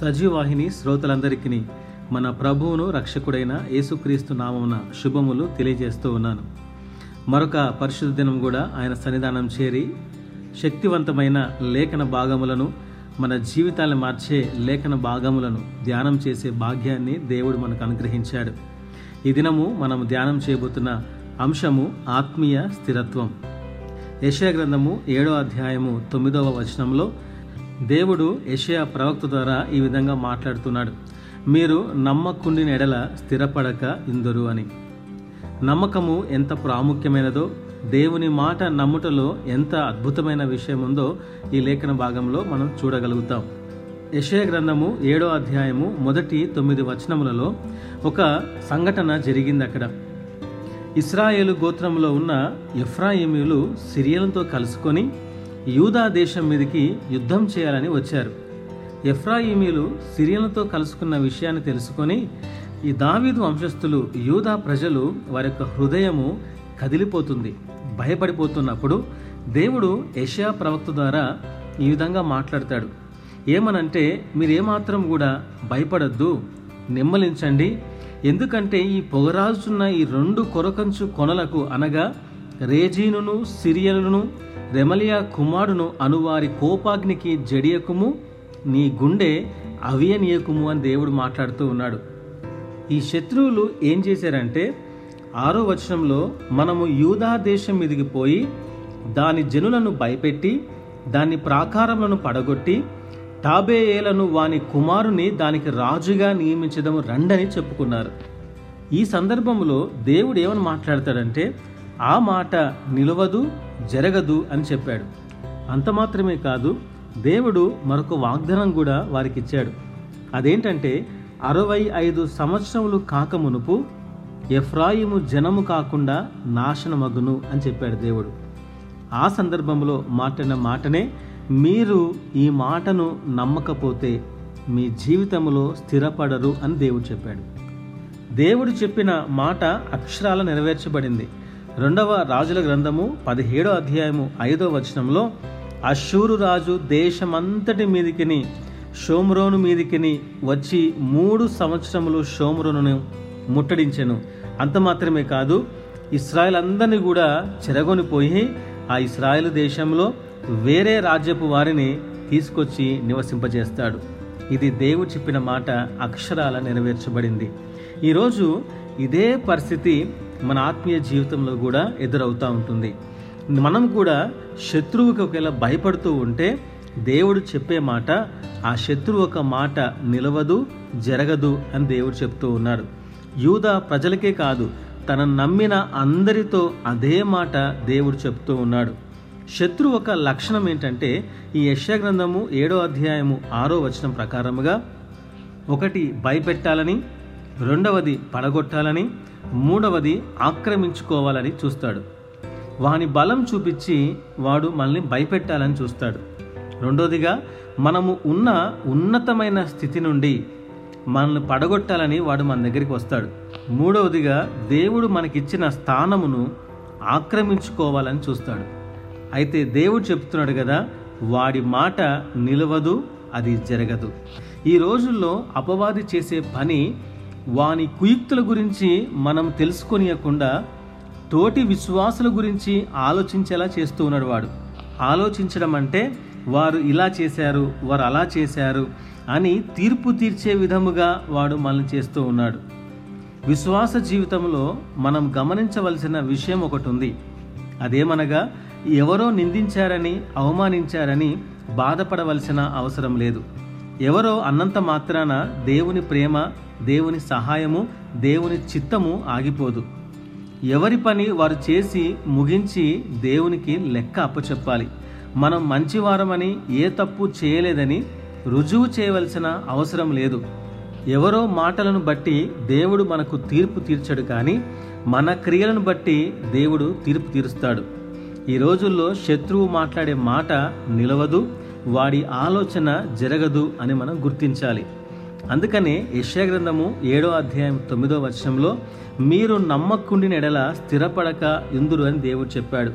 సజీవాహిని శ్రోతలందరికీ మన ప్రభువును రక్షకుడైన యేసుక్రీస్తు నామమున శుభములు తెలియజేస్తూ ఉన్నాను. మరొక పరిశుద్ధ దినం కూడా ఆయన సన్నిధానం చేరి శక్తివంతమైన లేఖన భాగములను మన జీవితాలను మార్చే లేఖన భాగములను ధ్యానం చేసే భాగ్యాన్ని దేవుడు మనకు అనుగ్రహించాడు. ఈ దినము మనం ధ్యానం చేయబోతున్న అంశము ఆత్మీయ స్థిరత్వం. యెషయా గ్రంథము ఏడో అధ్యాయము తొమ్మిదవ వచనంలో దేవుడు యషయా ప్రవక్త ద్వారా ఈ విధంగా మాట్లాడుతున్నాడు. మీరు నమ్మకుండిన ఎడల స్థిరపడక ఇందురు అని. నమ్మకము ఎంత ప్రాముఖ్యమైనదో దేవుని మాట నమ్ముటలో ఎంత అద్భుతమైన విషయం ఉందో ఈ లేఖన భాగంలో మనం చూడగలుగుతాం. యెషయా గ్రంథము ఏడో అధ్యాయము మొదటి తొమ్మిది వచనములలో ఒక సంఘటన జరిగింది అక్కడ ఇస్రాయేలు గోత్రంలో ఉన్న ఎఫ్రాయిములు సిరియలతో కలుసుకొని యూదా దేశం మీదకి యుద్ధం చేయాలని వచ్చారు. ఎఫ్రాయిమీలు సిరియన్లతో కలుసుకున్న విషయాన్ని తెలుసుకొని ఈ దావీదు వంశస్థులు యూదా ప్రజలు వారి యొక్క హృదయము కదిలిపోతుంది భయపడిపోతున్నప్పుడు దేవుడు యెషయా ప్రవక్త ద్వారా ఈ విధంగా మాట్లాడతాడు. ఏమనంటే మీరేమాత్రం కూడా భయపడద్దు నిమ్మలించండి. ఎందుకంటే ఈ పొగరాజున్న ఈ రెండు కొరకంచు కొనలకు అనగా రేజీనును సిరియలును రెమలియా కుమారును అనువారి కోపాగ్నికి జడియకుము నీ గుండె అవియనీయకుము అని దేవుడు మాట్లాడుతూ ఉన్నాడు. ఈ శత్రువులు ఏం చేశారంటే ఆరో వచనంలో మనము యూదా దేశం మీదికి పోయి దాని జనులను భయపెట్టి దాని ప్రాకారములను పడగొట్టి టాబేయేలను వాని కుమారుని దానికి రాజుగా నియమించడం రండని చెప్పుకున్నారు. ఈ సందర్భంలో దేవుడు ఏమని మాట్లాడతాడంటే ఆ మాట నిలవదు జరగదు అని చెప్పాడు. అంత మాత్రమే కాదు దేవుడు మరొక వాగ్దానం కూడా వారికి ఇచ్చాడు అదేంటంటే అరవై ఐదు సంవత్సరములు కాకమునుపు ఎఫ్రాయిము జనము కాకుండా నాశనమగును అని చెప్పాడు దేవుడు. ఆ సందర్భంలో మాట్లాడిన మాటనే మీరు ఈ మాటను నమ్మకపోతే మీ జీవితంలో స్థిరపడరు అని దేవుడు చెప్పాడు. దేవుడు చెప్పిన మాట అక్షరాల నెరవేర్చబడింది. రెండవ రాజుల గ్రంథము పదిహేడో అధ్యాయము ఐదో వచనంలో అశూరు రాజు దేశమంతటి మీదికిని షోమ్రోను మీదికిని వచ్చి మూడు సంవత్సరములు షోమ్రోను ముట్టడించెను. అంత మాత్రమే కాదు ఇస్రాయల్ అందరినీ కూడా చెరగొనిపోయి ఆ ఇస్రాయల్ దేశంలో వేరే రాజ్యపు వారిని తీసుకొచ్చి నివసింపజేస్తాడు. ఇది దేవుడు చెప్పిన మాట అక్షరాల నెరవేర్చబడింది. ఈరోజు ఇదే పరిస్థితి మన ఆత్మీయ జీవితంలో కూడా ఎదురవుతూ ఉంటుంది. మనం కూడా శత్రువుకి ఒకవేళ భయపడుతూ ఉంటే దేవుడు చెప్పే మాట ఆ శత్రువు ఒక మాట నిలవదు జరగదు అని దేవుడు చెప్తూ ఉన్నాడు యూదా ప్రజలకే కాదు తన నమ్మిన అందరితో అదే మాట దేవుడు చెప్తూ ఉన్నాడు. శత్రు ఒక లక్షణం ఏంటంటే ఈ యశ్యా గ్రంథము ఏడో అధ్యాయము ఆరో వచనం ప్రకారముగా ఒకటి భయపెట్టాలని రెండవది పడగొట్టాలని మూడవది ఆక్రమించుకోవాలని చూస్తాడు. వాని బలం చూపించి వాడు మనల్ని భయపెట్టాలని చూస్తాడు. రెండోదిగా మనము ఉన్న ఉన్నతమైన స్థితి నుండి మనల్ని పడగొట్టాలని వాడు మన దగ్గరికి వస్తాడు. మూడవదిగా దేవుడు మనకిచ్చిన స్థానమును ఆక్రమించుకోవాలని చూస్తాడు. అయితే దేవుడు చెప్తున్నాడు కదా వాడి మాట నిలవదు అది జరగదు. ఈ రోజుల్లో అపవాది చేసే పని వాని కుయుక్తుల గురించి మనం తెలుసుకొనియకుండా తోటి విశ్వాసుల గురించి ఆలోచించేలా చేస్తూ ఉన్నాడు వాడు. ఆలోచించడం అంటే వారు ఇలా చేశారు వారు అలా చేశారు అని తీర్పు తీర్చే విధముగా వాడు మనల్ని చేస్తూ ఉన్నాడు. విశ్వాస జీవితంలో మనం గమనించవలసిన విషయం ఒకటి ఉంది అదేమనగా ఎవరో నిందించారని అవమానించారని బాధపడవలసిన అవసరం లేదు. ఎవరో అన్నంత మాత్రాన దేవుని ప్రేమ దేవుని సహాయము దేవుని చిత్తము ఆగిపోదు. ఎవరి పని వారు చేసి ముగించి దేవునికి లెక్క అప్పచెప్పాలి. మనం మంచివారమని ఏ తప్పు చేయలేదని రుజువు చేయవలసిన అవసరం లేదు. ఎవరో మాటలను బట్టి దేవుడు మనకు తీర్పు తీర్చడు కానీ మన క్రియలను బట్టి దేవుడు తీర్పు తీరుస్తాడు. ఈ రోజుల్లో శత్రువు మాట్లాడే మాట నిలవదు వాడి ఆలోచన జరగదు అని మనం గుర్తించాలి. అందుకనే యశ్యా గ్రంథము ఏడో అధ్యాయం తొమ్మిదో వచనంలో మీరు నమ్మకుండిన ఎడల స్థిరపడక ఇందురు అని దేవుడు చెప్పాడు.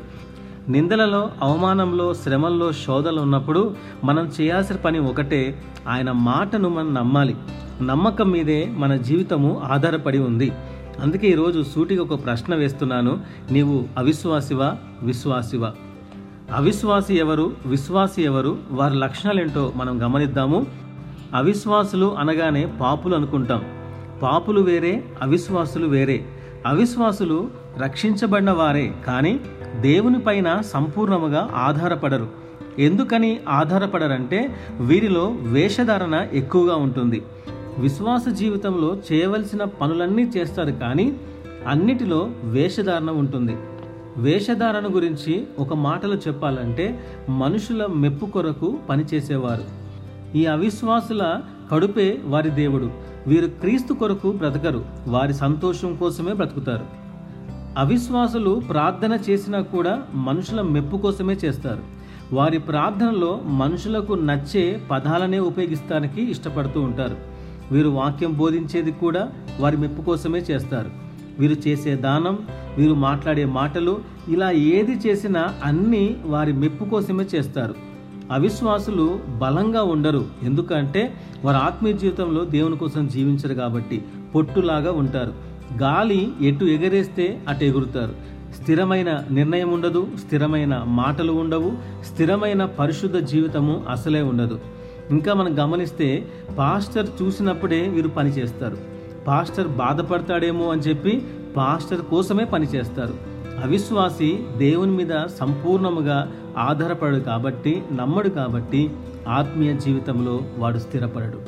నిందలలో అవమానంలో శ్రమల్లో శోధలు ఉన్నప్పుడు మనం చేయాల్సిన పని ఒకటే ఆయన మాటను మనం నమ్మాలి. నమ్మకం మీదే మన జీవితము ఆధారపడి ఉంది. అందుకే ఈరోజు సూటిగా ఒక ప్రశ్న వేస్తున్నాను. నీవు అవిశ్వాసివా? విశ్వాసివా? అవిశ్వాసి ఎవరు? విశ్వాసి ఎవరు? వారి లక్షణాలేంటో మనం గమనిద్దాము. అవిశ్వాసులు అనగానే పాపులు అనుకుంటాం. పాపులు వేరే అవిశ్వాసులు వేరే. అవిశ్వాసులు రక్షించబడిన వారే కానీ దేవుని పైన సంపూర్ణముగా ఆధారపడరు. ఎందుకని ఆధారపడరంటే వీరిలో వేషధారణ ఎక్కువగా ఉంటుంది. విశ్వాస జీవితంలో చేయవలసిన పనులన్నీ చేస్తారు కానీ అన్నిటిలో వేషధారణ ఉంటుంది. వేషధారణ గురించి ఒక మాటలో చెప్పాలంటే మనుషుల మెప్పు కొరకు పనిచేసేవారు. ఈ అవిశ్వాసుల కడుపే వారి దేవుడు. వీరు క్రీస్తు కొరకు బ్రతకరు. వారి సంతోషం కోసమే బ్రతుకుతారు. అవిశ్వాసులు ప్రార్థన చేసినా కూడా మనుషుల మెప్పు కోసమే చేస్తారు. వారి ప్రార్థనలో మనుషులకు నచ్చే పదాలనే ఉపయోగిస్తానికి ఇష్టపడుతూ ఉంటారు. వీరు వాక్యం బోధించేది కూడా వారి మెప్పు కోసమే చేస్తారు. వీరు చేసే దానం వీరు మాట్లాడే మాటలు ఇలా ఏది చేసినా అన్నీ వారి మెప్పు కోసమే చేస్తారు. అవిశ్వాసులు బలంగా ఉండరు. ఎందుకంటే వారు ఆత్మీయ జీవితంలో దేవుని కోసం జీవించరు కాబట్టి పొట్టులాగా ఉంటారు. గాలి ఎటు ఎగరేస్తే అటు ఎగురుతారు. స్థిరమైన నిర్ణయం ఉండదు స్థిరమైన మాటలు ఉండవు స్థిరమైన పరిశుద్ధ జీవితము అసలే ఉండదు. ఇంకా మనం గమనిస్తే పాస్టర్ చూసినప్పుడే వీరు పనిచేస్తారు. పాస్టర్ బాధపడతాడేమో అని చెప్పి పాస్టర్ కోసమే పనిచేస్తారు. అవిశ్వాసి దేవుని మీద సంపూర్ణముగా ఆధారపడడు కాబట్టి నమ్మడు కాబట్టి ఆత్మీయ జీవితంలో వాడు స్థిరపడడు.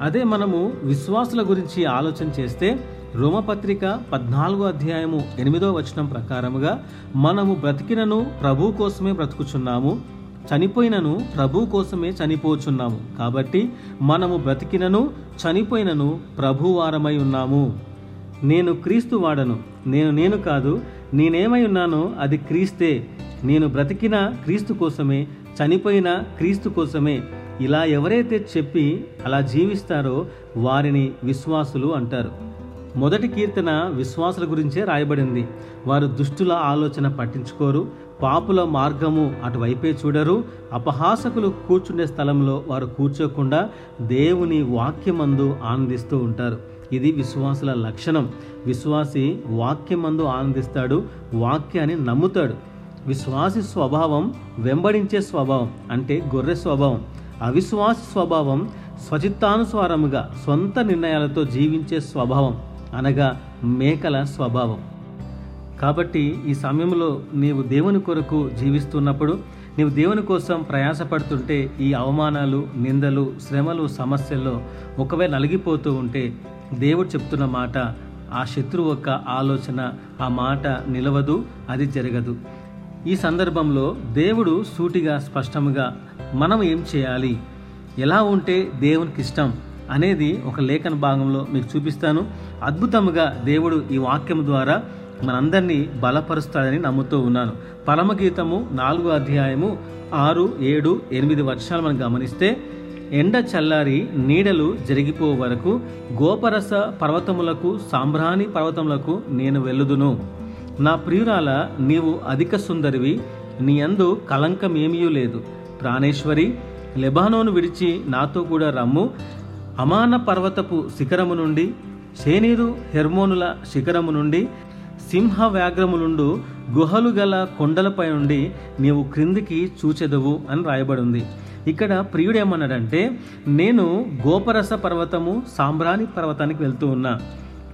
అదే మనము విశ్వాసుల గురించి ఆలోచన చేస్తే రోమపత్రిక పద్నాలుగో అధ్యాయము ఎనిమిదో వచనం ప్రకారముగా మనము బ్రతికినను ప్రభు కోసమే బ్రతుకుచున్నాము చనిపోయినను ప్రభు కోసమే చనిపోచున్నాము. కాబట్టి మనము బ్రతికినను చనిపోయినను ప్రభువారమై ఉన్నాము. నేను క్రీస్తు వాడను నేను నేను కాదు నేనేమై ఉన్నానో అది క్రీస్తే. నేను బ్రతికిన క్రీస్తు కోసమే చనిపోయిన క్రీస్తు కోసమే. ఇలా ఎవరైతే చెప్పి అలా జీవిస్తారో వారిని విశ్వాసులు అంటారు. మొదటి కీర్తన విశ్వాసుల గురించే రాయబడింది. వారు దుష్టుల ఆలోచన పట్టించుకోరు పాపుల మార్గము అటువైపే చూడరు అపహాసకులు కూర్చుండే స్థలంలో వారు కూర్చోకుండా దేవుని వాక్యమందు ఆనందిస్తూ ఉంటారు. ఇది విశ్వాసుల లక్షణం. విశ్వాసి వాక్యమందు ఆనందిస్తాడు వాక్యాన్ని నమ్ముతాడు. విశ్వాసి స్వభావం వెంబడించే స్వభావం అంటే గొర్రె స్వభావం. అవిశ్వాసి స్వభావం స్వచిత్తానుసారముగా సొంత నిర్ణయాలతో జీవించే స్వభావం అనగా మేకల స్వభావం. కాబట్టి ఈ సమయంలో నీవు దేవుని కొరకు జీవిస్తున్నప్పుడు నీవు దేవుని కోసం ప్రయాసపడుతుంటే ఈ అవమానాలు నిందలు శ్రమలు సమస్యల్లో ఒకవేళ నలిగిపోతూ ఉంటే దేవుడు చెప్తున్న మాట ఆ శత్రువు యొక్క ఆలోచన ఆ మాట నిలవదు అది జరగదు. ఈ సందర్భంలో దేవుడు సూటిగా స్పష్టముగా మనం ఏం చేయాలి? ఎలా ఉంటే దేవునికి ఇష్టం అనేది ఒక లేఖన భాగంలో మీకు చూపిస్తాను. అద్భుతముగా దేవుడు ఈ వాక్యం ద్వారా మనందరినీ బలపరుస్తాడని నమ్ముతూ ఉన్నాను. పరమగీతము నాలుగో అధ్యాయము ఆరు ఏడు ఎనిమిది వర్షాలు మనం గమనిస్తే ఎండ చల్లారి నీడలు జరిగిపో వరకు గోపరస పర్వతములకు సాంబ్రాణి పర్వతములకు నేను వెళ్ళుదును. నా ప్రియురాల నీవు అధిక సుందరివి నీ అందు కలంకమేమీ లేదు. ప్రాణేశ్వరి లెబానోను విడిచి నాతో కూడా రమ్ము. అమాన పర్వతపు శిఖరము నుండి శేనీరు హెర్మోనుల శిఖరము నుండి సింహ వ్యాఘ్రములుండు గుహలు గల కొండలపై నుండి నీవు క్రిందికి చూచెదవు అని రాయబడింది. ఇక్కడ ప్రియుడు ఏమన్నాడంటే నేను గోపరస పర్వతము సాంబ్రాణి పర్వతానికి వెళ్తూ ఉన్నా.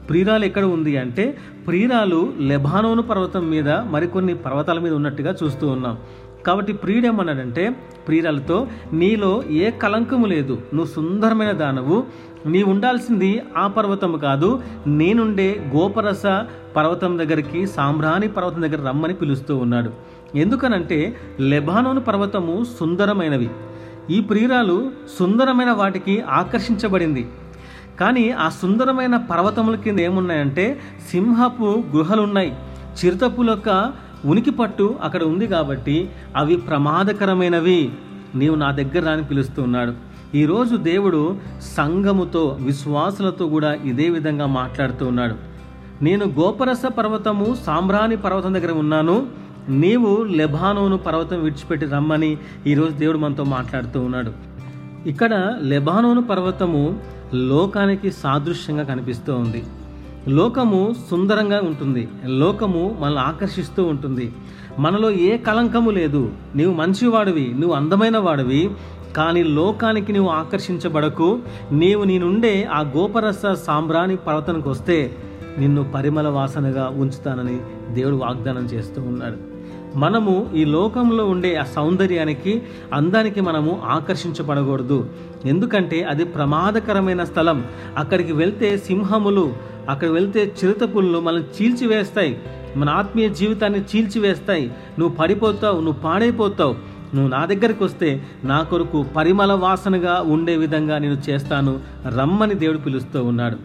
ప్రియురాలు ఎక్కడ ఉంది అంటే ప్రియురాలు లెబానోను పర్వతం మీద మరికొన్ని పర్వతాల మీద ఉన్నట్టుగా చూస్తూ ఉన్నాం. కాబట్టి ప్రియుడు ఏమన్నాడంటే ప్రియురాలతో నీలో ఏ కలంకము లేదు. నువ్వు సుందరమైన దానవు. నీ ఉండాల్సింది ఆ పర్వతము కాదు. నేనుండే గోపరస పర్వతం దగ్గరికి సాంబ్రాణి పర్వతం దగ్గర రమ్మని పిలుస్తూ ఉన్నాడు. ఎందుకనంటే లెబానోను పర్వతము సుందరమైనవి. ఈ ప్రియురాలు సుందరమైన వాటికి ఆకర్షించబడింది. కానీ ఆ సుందరమైన పర్వతముల కింద ఏమున్నాయంటే సింహపు గుహలున్నాయి. చిరుతపుల యొక్క ఉనికి పట్టు అక్కడ ఉంది కాబట్టి అవి ప్రమాదకరమైనవి. నీవు నా దగ్గర రాని పిలుస్తున్నాడు ఈరోజు దేవుడు సంఘముతో విశ్వాసులతో కూడా ఇదే విధంగా మాట్లాడుతూ ఉన్నాడు. నేను గోపరస పర్వతము సాంబ్రాణి పర్వతం దగ్గర ఉన్నాను. నీవు లెబానోను పర్వతం విడిచిపెట్టి రమ్మని ఈరోజు దేవుడు మనతో మాట్లాడుతూ ఉన్నాడు. ఇక్కడ లెబానోను పర్వతము లోకానికి సాదృశ్యంగా కనిపిస్తూ ఉంది. లోకము సుందరంగా ఉంటుంది. లోకము మనల్ని ఆకర్షిస్తూ ఉంటుంది. మనలో ఏ కలంకము లేదు. నీవు మంచివాడివి నువ్వు అందమైన వాడివి కానీ లోకానికి నువ్వు ఆకర్షించబడకు. నీవు నేనుండే ఆ గోపరస సాంబ్రాణి పర్వతానికి వస్తే నిన్ను పరిమళ వాసనగా ఉంచుతానని దేవుడు వాగ్దానం చేస్తూ ఉన్నాడు. మనము ఈ లోకంలో ఉండే ఆ సౌందర్యానికి అందానికి మనము ఆకర్షించబడకూడదు. ఎందుకంటే అది ప్రమాదకరమైన స్థలం. అక్కడికి వెళ్తే సింహములు అక్కడ వెళ్తే చిరుతపుళ్ళు మనల్ని చీల్చివేస్తాయి. మన ఆత్మీయ జీవితాన్ని చీల్చివేస్తాయి. నువ్వు పడిపోతావు నువ్వు పాడైపోతావు. నువ్వు నా దగ్గరికి వస్తే నా కొరకు పరిమళ వాసనగా ఉండే విధంగా నేను చేస్తాను. రమ్మని దేవుడు పిలుస్తూ ఉన్నాడు.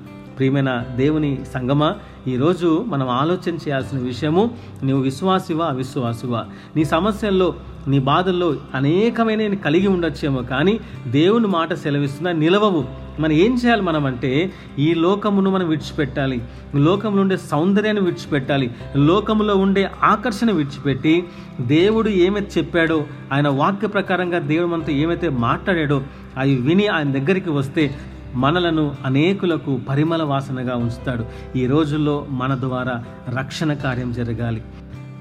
ప్రియమైన దేవుని సంగమా ఈరోజు మనం ఆలోచన చేయాల్సిన విషయము నువ్వు విశ్వాసివా అవిశ్వాసివా? నీ సమస్యల్లో నీ బాధల్లో అనేకమైన కలిగి ఉండొచ్చేమో కానీ దేవుని మాట సెలవిస్తున్నా నిలవవు. మనం ఏం చేయాలి మనం అంటే ఈ లోకమును మనం విడిచిపెట్టాలి. లోకంలో ఉండే సౌందర్యాన్ని విడిచిపెట్టాలి. లోకంలో ఉండే ఆకర్షణ విడిచిపెట్టి దేవుడు ఏమైతే చెప్పాడో ఆయన వాక్య ప్రకారంగా దేవుడు మనతో ఏమైతే మాట్లాడాడో అవి విని ఆయన దగ్గరికి వస్తే మనలను అనేకులకు పరిమళ వాసనగా ఉంచుతాడు. ఈ రోజుల్లో మన ద్వారా రక్షణ కార్యం జరగాలి.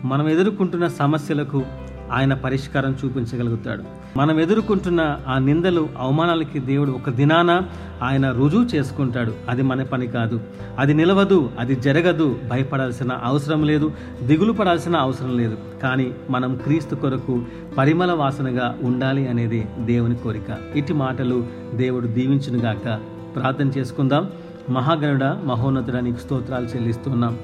మనం ఎదుర్కొంటున్న సమస్యలకు ఆయన పరిష్కారం చూపించగలుగుతాడు. మనం ఎదుర్కొంటున్న ఆ నిందలు అవమానాలకి దేవుడు ఒక దినాన ఆయన రుజువు చేసుకుంటాడు. అది మన పని కాదు. అది నిలవదు అది జరగదు. భయపడాల్సిన అవసరం లేదు దిగులు పడాల్సిన అవసరం లేదు. కానీ మనం క్రీస్తు కొరకు పరిమళ వాసనగా ఉండాలి అనేది దేవుని కోరిక. ఇటు మాటలు దేవుడు దీవించునుగాక. ప్రార్థన చేసుకుందాం. మహాగణుడ మహోన్నతుడ నీకు స్తోత్రాలు చెల్లిస్తున్నాం.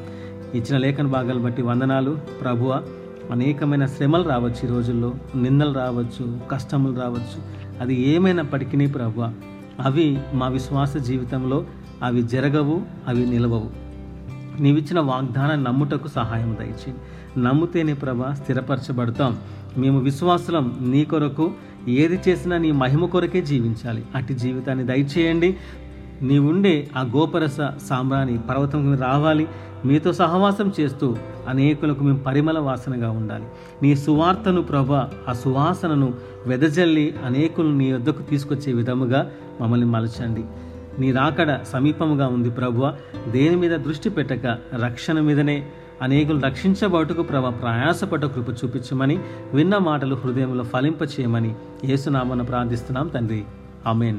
ఇచ్చిన లేఖన భాగాలు బట్టి వందనాలు. ప్రభువ అనేకమైన శ్రమలు రావచ్చు ఈ రోజుల్లో నిందలు రావచ్చు కష్టములు రావచ్చు. అది ఏమైనప్పటికీ ప్రభు అవి మా విశ్వాస జీవితంలో అవి జరగవు అవి నిలవవు. నీవిచ్చిన వాగ్దానం నమ్ముటకు సహాయం దయచేయండి నమ్ముతేనే ప్రభా స్థిరపరచబడతాం. మేము విశ్వాసులం నీ కొరకు ఏది చేసినా నీ మహిమ కొరకే జీవించాలి. అట్టి జీవితాన్ని దయచేయండి. నీవుండే ఆ గోపరస సామ్రాణి పర్వతం రావాలి. మీతో సహవాసం చేస్తూ అనేకులకు మేము పరిమళ వాసనగా ఉండాలి. నీ సువార్తను ప్రభ ఆ సువాసనను వెదజల్లి అనేకులు నీ వద్దకు తీసుకొచ్చే విధముగా మమ్మల్ని మలచండి. నీ రాకడ సమీపముగా ఉంది ప్రభువ దేని మీద దృష్టి పెట్టక రక్షణ మీదనే అనేకులు రక్షించబడుటకు ప్రభ ప్రయాసపట కృప చూపించమని విన్న మాటలు హృదయంలో ఫలింపచేయమని యేసునామను ప్రార్థిస్తున్నాం తండ్రి. ఆమెన్.